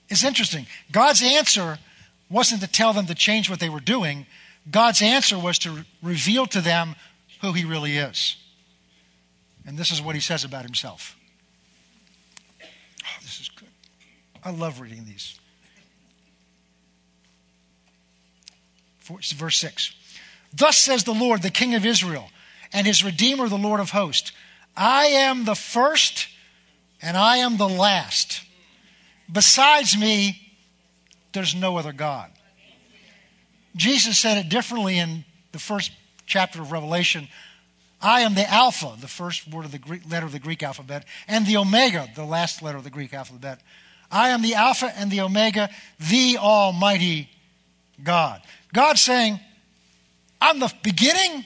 It's interesting. God's answer wasn't to tell them to change what they were doing, God's answer was to reveal to them who He really is. And this is what He says about Himself. Oh, this is good. I love reading these. verse 6. Thus says the Lord, the King of Israel, and his Redeemer, the Lord of hosts I am the first and I am the last. Besides me, there's no other God. Jesus said it differently in the first chapter of Revelation. I am the Alpha, the first word of the Greek, letter of the Greek alphabet, and the Omega, the last letter of the Greek alphabet. I am the Alpha and the Omega, the Almighty God. God saying, I'm the beginning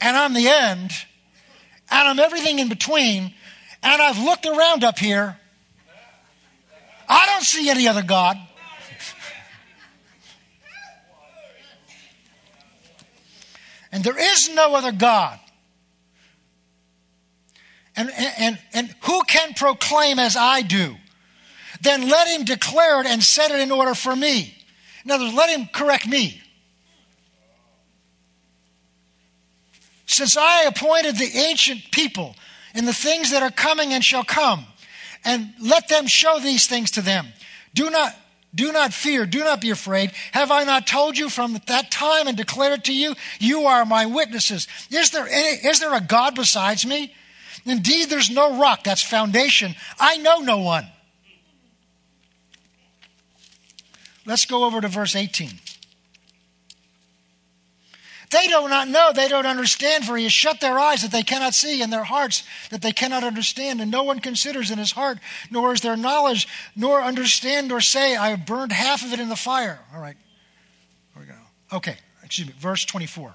and I'm the end and I'm everything in between. And I've looked around up here. I don't see any other God. And there is no other God. And, and, and who can proclaim as I do? Then let him declare it and set it in order for me. In other words, let him correct me. Since I appointed the ancient people in the things that are coming and shall come, and let them show these things to them. Do not, do not fear, do not be afraid. Have I not told you from that time and declared to you? You are my witnesses. Is there, any, is there a God besides me? Indeed, there's no rock, that's foundation. I know no one. Let's go over to verse 18. They do not know, they don't understand, for he has shut their eyes that they cannot see, and their hearts that they cannot understand. And no one considers in his heart, nor is there knowledge, nor understand, nor say, I have burned half of it in the fire. All right. Here we go. Okay, excuse me. Verse 24.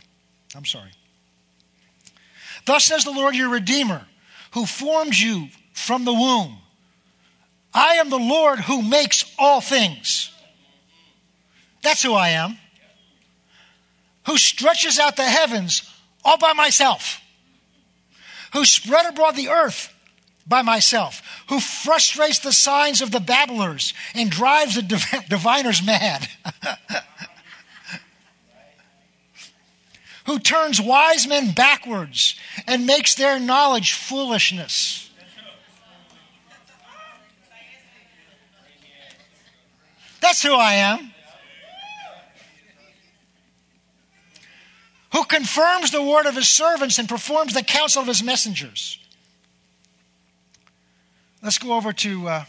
I'm sorry. Thus says the Lord your Redeemer, who formed you from the womb. I am the Lord who makes all things. That's who I am. Who stretches out the heavens all by myself. Who spread abroad the earth by myself. Who frustrates the signs of the babblers and drives the diviners mad. who turns wise men backwards and makes their knowledge foolishness. That's who I am. Who confirms the word of his servants and performs the counsel of his messengers. Let's go over to uh,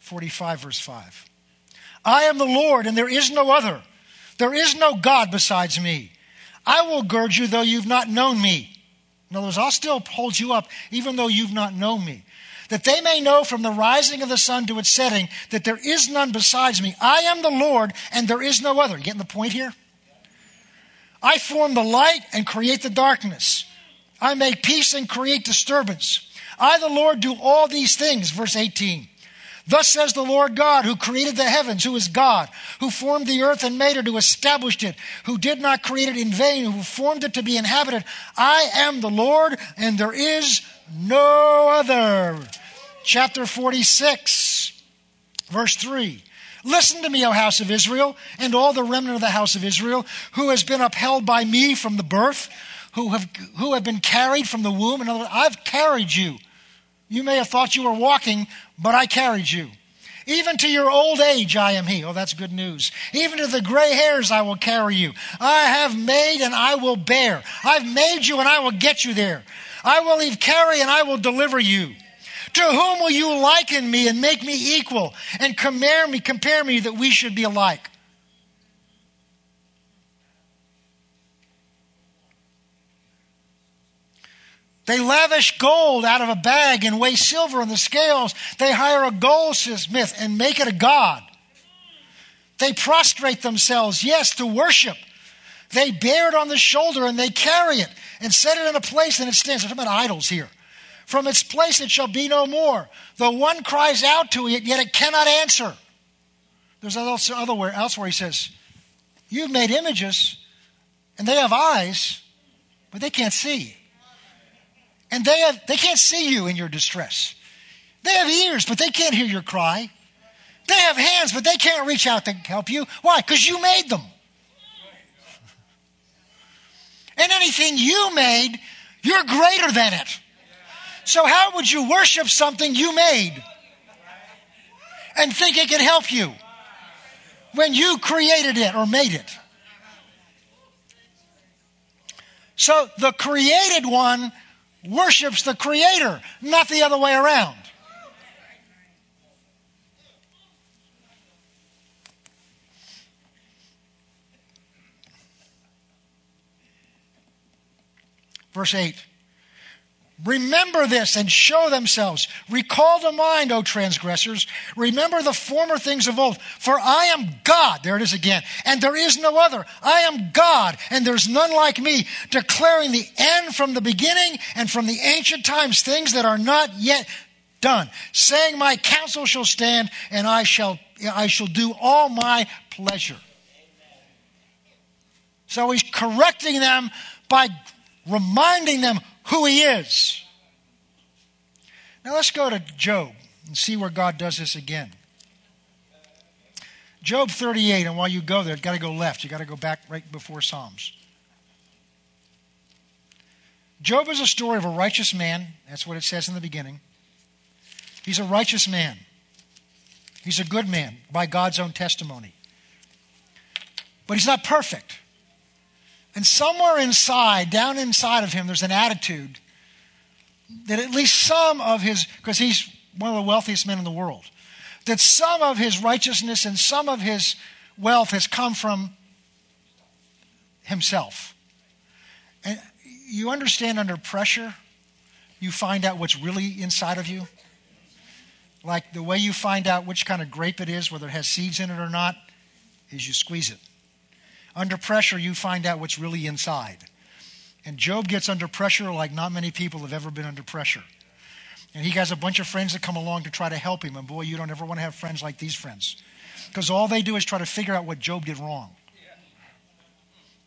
45, verse 5. I am the Lord, and there is no other. There is no God besides me. I will gird you, though you've not known me. In other words, I'll still hold you up, even though you've not known me. That they may know from the rising of the sun to its setting that there is none besides me. I am the Lord, and there is no other. You getting the point here? I form the light and create the darkness. I make peace and create disturbance. I, the Lord, do all these things. Verse 18. Thus says the Lord God, who created the heavens, who is God, who formed the earth and made it, who established it, who did not create it in vain, who formed it to be inhabited. I am the Lord, and there is no other. Chapter 46, verse 3. Listen to me, O house of Israel, and all the remnant of the house of Israel, who has been upheld by me from the birth, who have, who have been carried from the womb. In other words, I've carried you. You may have thought you were walking, but I carried you. Even to your old age, I am He. Oh, that's good news. Even to the gray hairs, I will carry you. I have made and I will bear. I've made you and I will get you there. I will leave carry and I will deliver you. To whom will you liken me and make me equal and compare me, compare me that we should be alike? They lavish gold out of a bag and weigh silver in the scales. They hire a goldsmith and make it a god. They prostrate themselves, yes, to worship. They bear it on the shoulder and they carry it and set it in a place and it stands. I'm talking about idols here. From its place it shall be no more. Though one cries out to it, yet it cannot answer. There's also other elsewhere he says, You've made images and they have eyes, but they can't see. And they, have, they can't see you in your distress. They have ears, but they can't hear your cry. They have hands, but they can't reach out to help you. Why? Because you made them. And anything you made, you're greater than it. So, how would you worship something you made and think it can help you when you created it or made it? So, the created one worships the Creator, not the other way around. Verse 8. Remember this and show themselves. Recall to mind, O transgressors. Remember the former things of old. For I am God. There it is again. And there is no other. I am God, and there's none like me, declaring the end from the beginning and from the ancient times, things that are not yet done. Saying, My counsel shall stand, and I shall, I shall do all my pleasure. So he's correcting them by reminding them who he is. Now let's go to Job and see where God does this again. Job 38, and while you go there, you've got to go left. You've got to go back right before Psalms. Job is a story of a righteous man. That's what it says in the beginning. He's a righteous man. He's a good man by God's own testimony. But he's not perfect. And somewhere inside, down inside of him, there's an attitude that at least some of his, because he's one of the wealthiest men in the world, that some of his righteousness and some of his wealth has come from himself. And you understand under pressure, you find out what's really inside of you. Like the way you find out which kind of grape it is, whether it has seeds in it or not, is you squeeze it. Under pressure, you find out what's really inside. And Job gets under pressure like not many people have ever been under pressure. And he has a bunch of friends that come along to try to help him. And boy, you don't ever want to have friends like these friends. Because all they do is try to figure out what Job did wrong.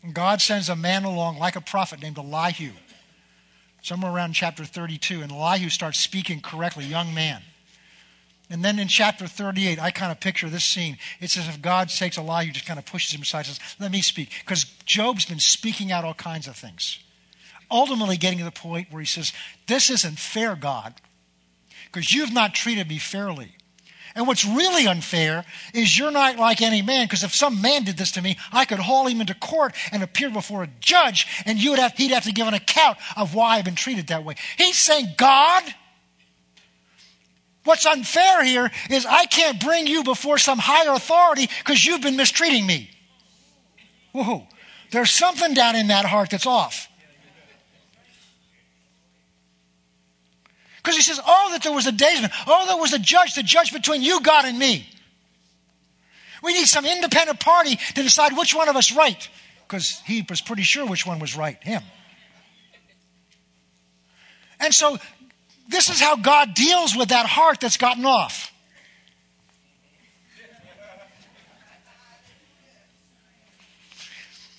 And God sends a man along like a prophet named Elihu, somewhere around chapter 32. And Elihu starts speaking correctly, young man. And then in chapter 38, I kind of picture this scene. It's as if God takes Elihu, just kind of pushes him aside and says, Let me speak. Because Job's been speaking out all kinds of things. Ultimately, getting to the point where he says, This isn't fair, God because you've not treated me fairly. And what's really unfair is you're not like any man, because if some man did this to me, I could haul him into court and appear before a judge, and you would have, he'd have to give an account of why I've been treated that way. He's saying, God, what's unfair here is I can't bring you before some higher authority because you've been mistreating me. Whoa, there's something down in that heart that's off. Because he says, Oh, that there was a daysman. Oh, there was a judge the judge between you, God, and me. We need some independent party to decide which one of us right. Because he was pretty sure which one was right, him. And so this is how God deals with that heart that's gotten off.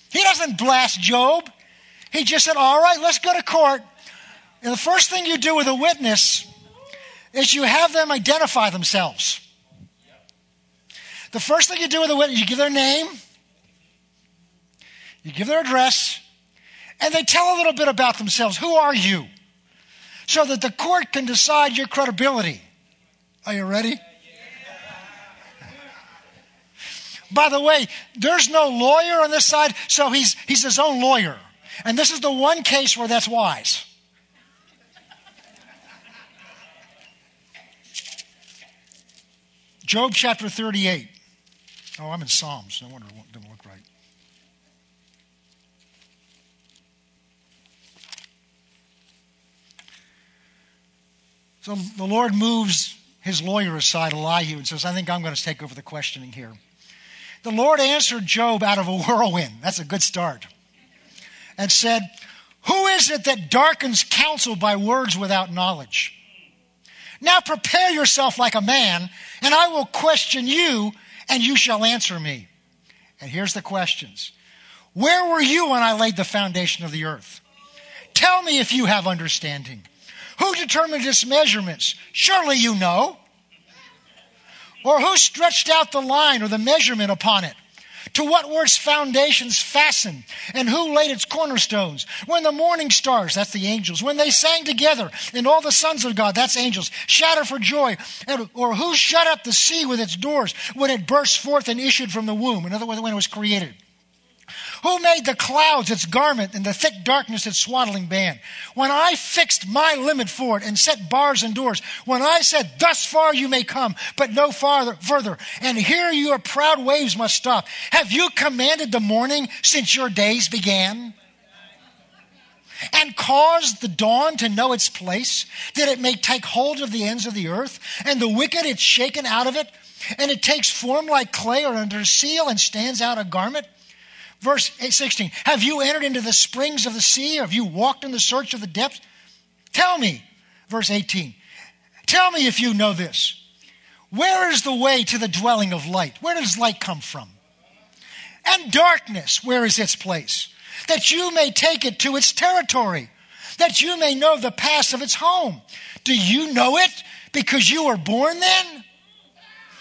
He doesn't blast Job. He just said, All right, let's go to court. And the first thing you do with a witness is you have them identify themselves. The first thing you do with a witness, you give their name, you give their address, and they tell a little bit about themselves. Who are you? So that the court can decide your credibility. Are you ready? By the way, there's no lawyer on this side, so he's, he's his own lawyer. And this is the one case where that's wise. Job chapter 38. Oh, I'm in Psalms. No wonder it didn't look right. So the Lord moves his lawyer aside, Elihu, and says, I think I'm going to take over the questioning here. The Lord answered Job out of a whirlwind. That's a good start. And said, Who is it that darkens counsel by words without knowledge? Now prepare yourself like a man, and I will question you, and you shall answer me. And here's the questions Where were you when I laid the foundation of the earth? Tell me if you have understanding. Who determined its measurements? Surely you know. Or who stretched out the line or the measurement upon it? To what were its foundations fastened? And who laid its cornerstones? When the morning stars, that's the angels, when they sang together, and all the sons of God, that's angels, shouted for joy. And, or who shut up the sea with its doors when it burst forth and issued from the womb? In other words, when it was created. Who made the clouds its garment and the thick darkness its swaddling band? When I fixed my limit for it and set bars and doors, when I said, thus far you may come, but no farther, further, and here your proud waves must stop. Have you commanded the morning since your days began? and caused the dawn to know its place, that it may take hold of the ends of the earth, and the wicked it's shaken out of it, and it takes form like clay or under seal and stands out a garment? Verse 16 Have you entered into the springs of the sea? Or Have you walked in the search of the depths? Tell me, verse 18. Tell me if you know this. Where is the way to the dwelling of light? Where does light come from? And darkness, where is its place? That you may take it to its territory, that you may know the paths of its home. Do you know it because you were born then?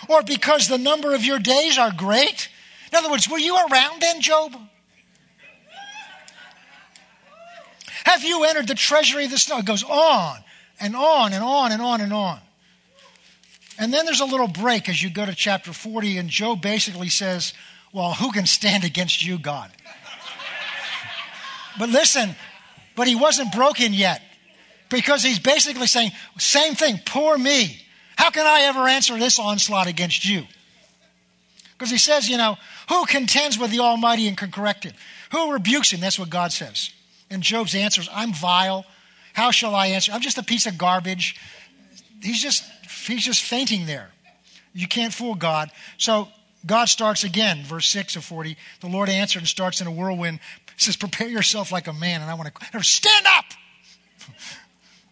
Or because the number of your days are great? In other words, were you around then, Job? Have you entered the treasury of the snow? It goes on and on and on and on and on. And then there's a little break as you go to chapter 40, and Job basically says, Well, who can stand against you, God? but listen, but he wasn't broken yet because he's basically saying, Same thing, poor me. How can I ever answer this onslaught against you? Because he says, you know, who contends with the Almighty and can correct him? Who rebukes him? That's what God says. And Job's answer is, I'm vile. How shall I answer? I'm just a piece of garbage. He's just, he's just fainting there. You can't fool God. So God starts again, verse 6 of 40. The Lord answered and starts in a whirlwind. says, Prepare yourself like a man. And I want to stand up.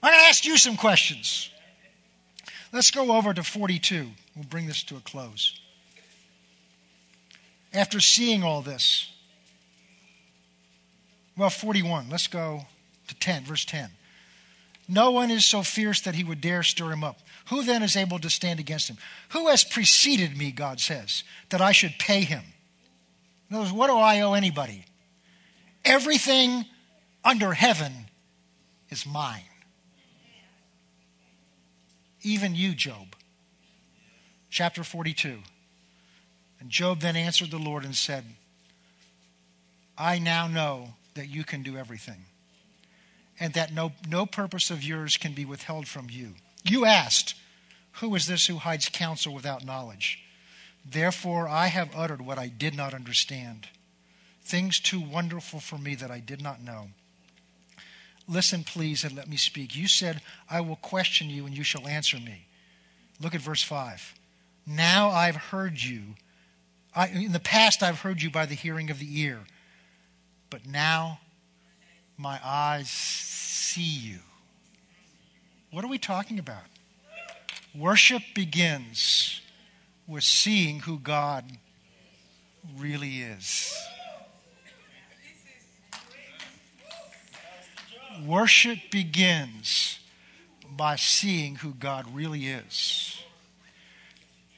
I'm going to ask you some questions. Let's go over to 42. We'll bring this to a close. After seeing all this, well, 41. Let's go to 10, verse 10. No one is so fierce that he would dare stir him up. Who then is able to stand against him? Who has preceded me, God says, that I should pay him? In other words, what do I owe anybody? Everything under heaven is mine. Even you, Job. Chapter 42. And Job then answered the Lord and said, I now know that you can do everything, and that no, no purpose of yours can be withheld from you. You asked, Who is this who hides counsel without knowledge? Therefore, I have uttered what I did not understand, things too wonderful for me that I did not know. Listen, please, and let me speak. You said, I will question you, and you shall answer me. Look at verse 5. Now I've heard you. I, in the past, I've heard you by the hearing of the ear, but now my eyes see you. What are we talking about? Worship begins with seeing who God really is. Worship begins by seeing who God really is.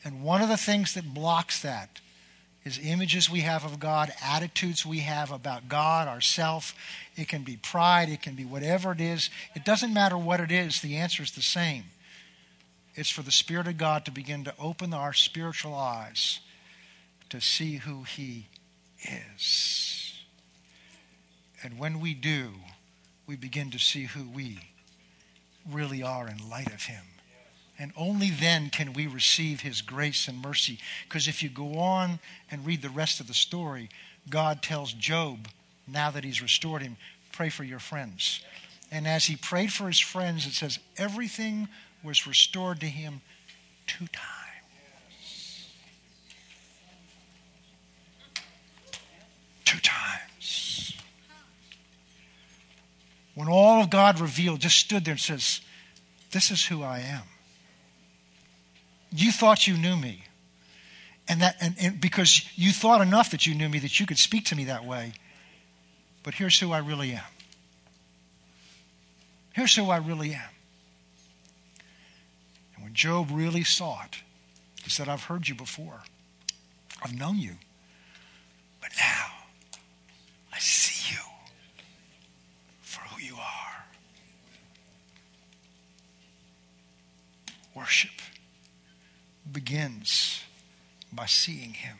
And one of the things that blocks that is images we have of God, attitudes we have about God, ourself. It can be pride, it can be whatever it is. It doesn't matter what it is, the answer is the same. It's for the Spirit of God to begin to open our spiritual eyes to see who He is. And when we do, we begin to see who we really are in light of Him. And only then can we receive His grace and mercy. Because if you go on and read the rest of the story, God tells Job, now that He's restored him, pray for your friends. And as he prayed for his friends, it says, everything was restored to him two times. Two times when all of God revealed, just stood there and says, This is who I am. You thought you knew me. And that and, and because you thought enough that you knew me that you could speak to me that way. But here's who I really am. Here's who I really am. And when Job really saw it, he said, I've heard you before. I've known you. But now I see you who you are. Worship begins by seeing Him.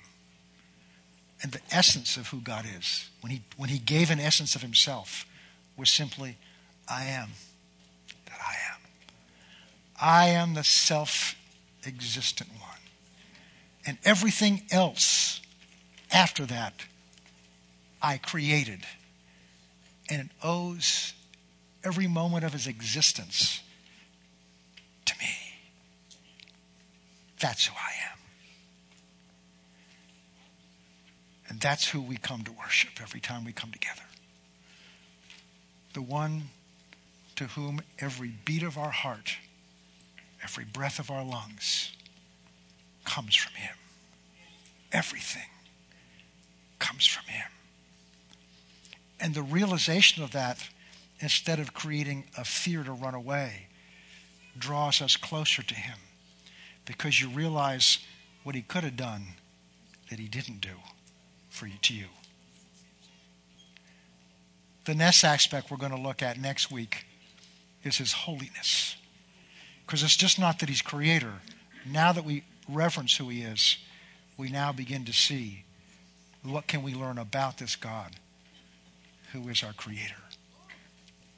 And the essence of who God is, when He, when he gave an essence of Himself, was simply, I am that I am. I am the self existent one. And everything else after that, I created and it owes every moment of his existence to me. That's who I am. And that's who we come to worship every time we come together. The one to whom every beat of our heart, every breath of our lungs comes from him. Everything comes from him. And the realization of that, instead of creating a fear to run away, draws us closer to Him because you realize what He could have done that He didn't do for you to you. The next aspect we're going to look at next week is His holiness. Because it's just not that He's creator. Now that we reference who He is, we now begin to see what can we learn about this God who is our Creator.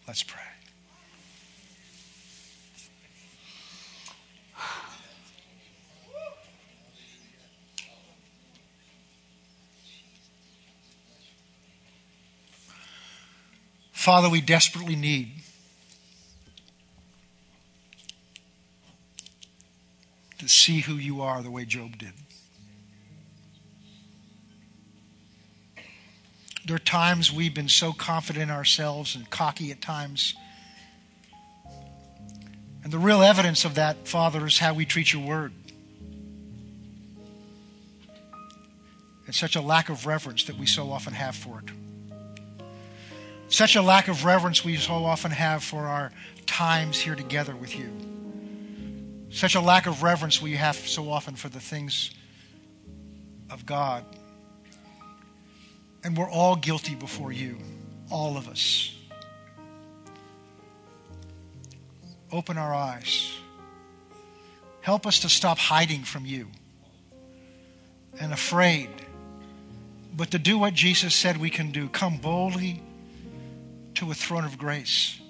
Let's pray. Father, we desperately need. To see who you are the way Job did. There are times we've been so confident in ourselves and cocky at times. And the real evidence of that, Father, is how we treat your word. And such a lack of reverence that we so often have for it. Such a lack of reverence we so often have for our times here together with you. Such a lack of reverence we have so often for the things of God. And we're all guilty before you, all of us. Open our eyes. Help us to stop hiding from you and afraid, but to do what Jesus said we can do come boldly to a throne of grace,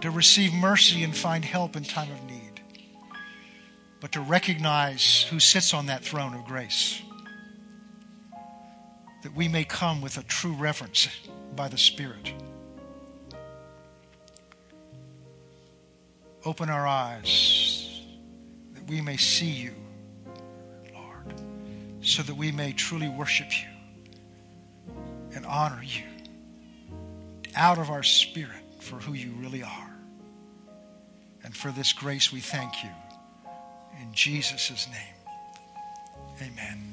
to receive mercy and find help in time of need, but to recognize who sits on that throne of grace, that we may come with a true reverence by the Spirit. Open our eyes that we may see you, Lord, so that we may truly worship you and honor you out of our spirit for who you really are. And for this grace, we thank you. In Jesus' name, amen.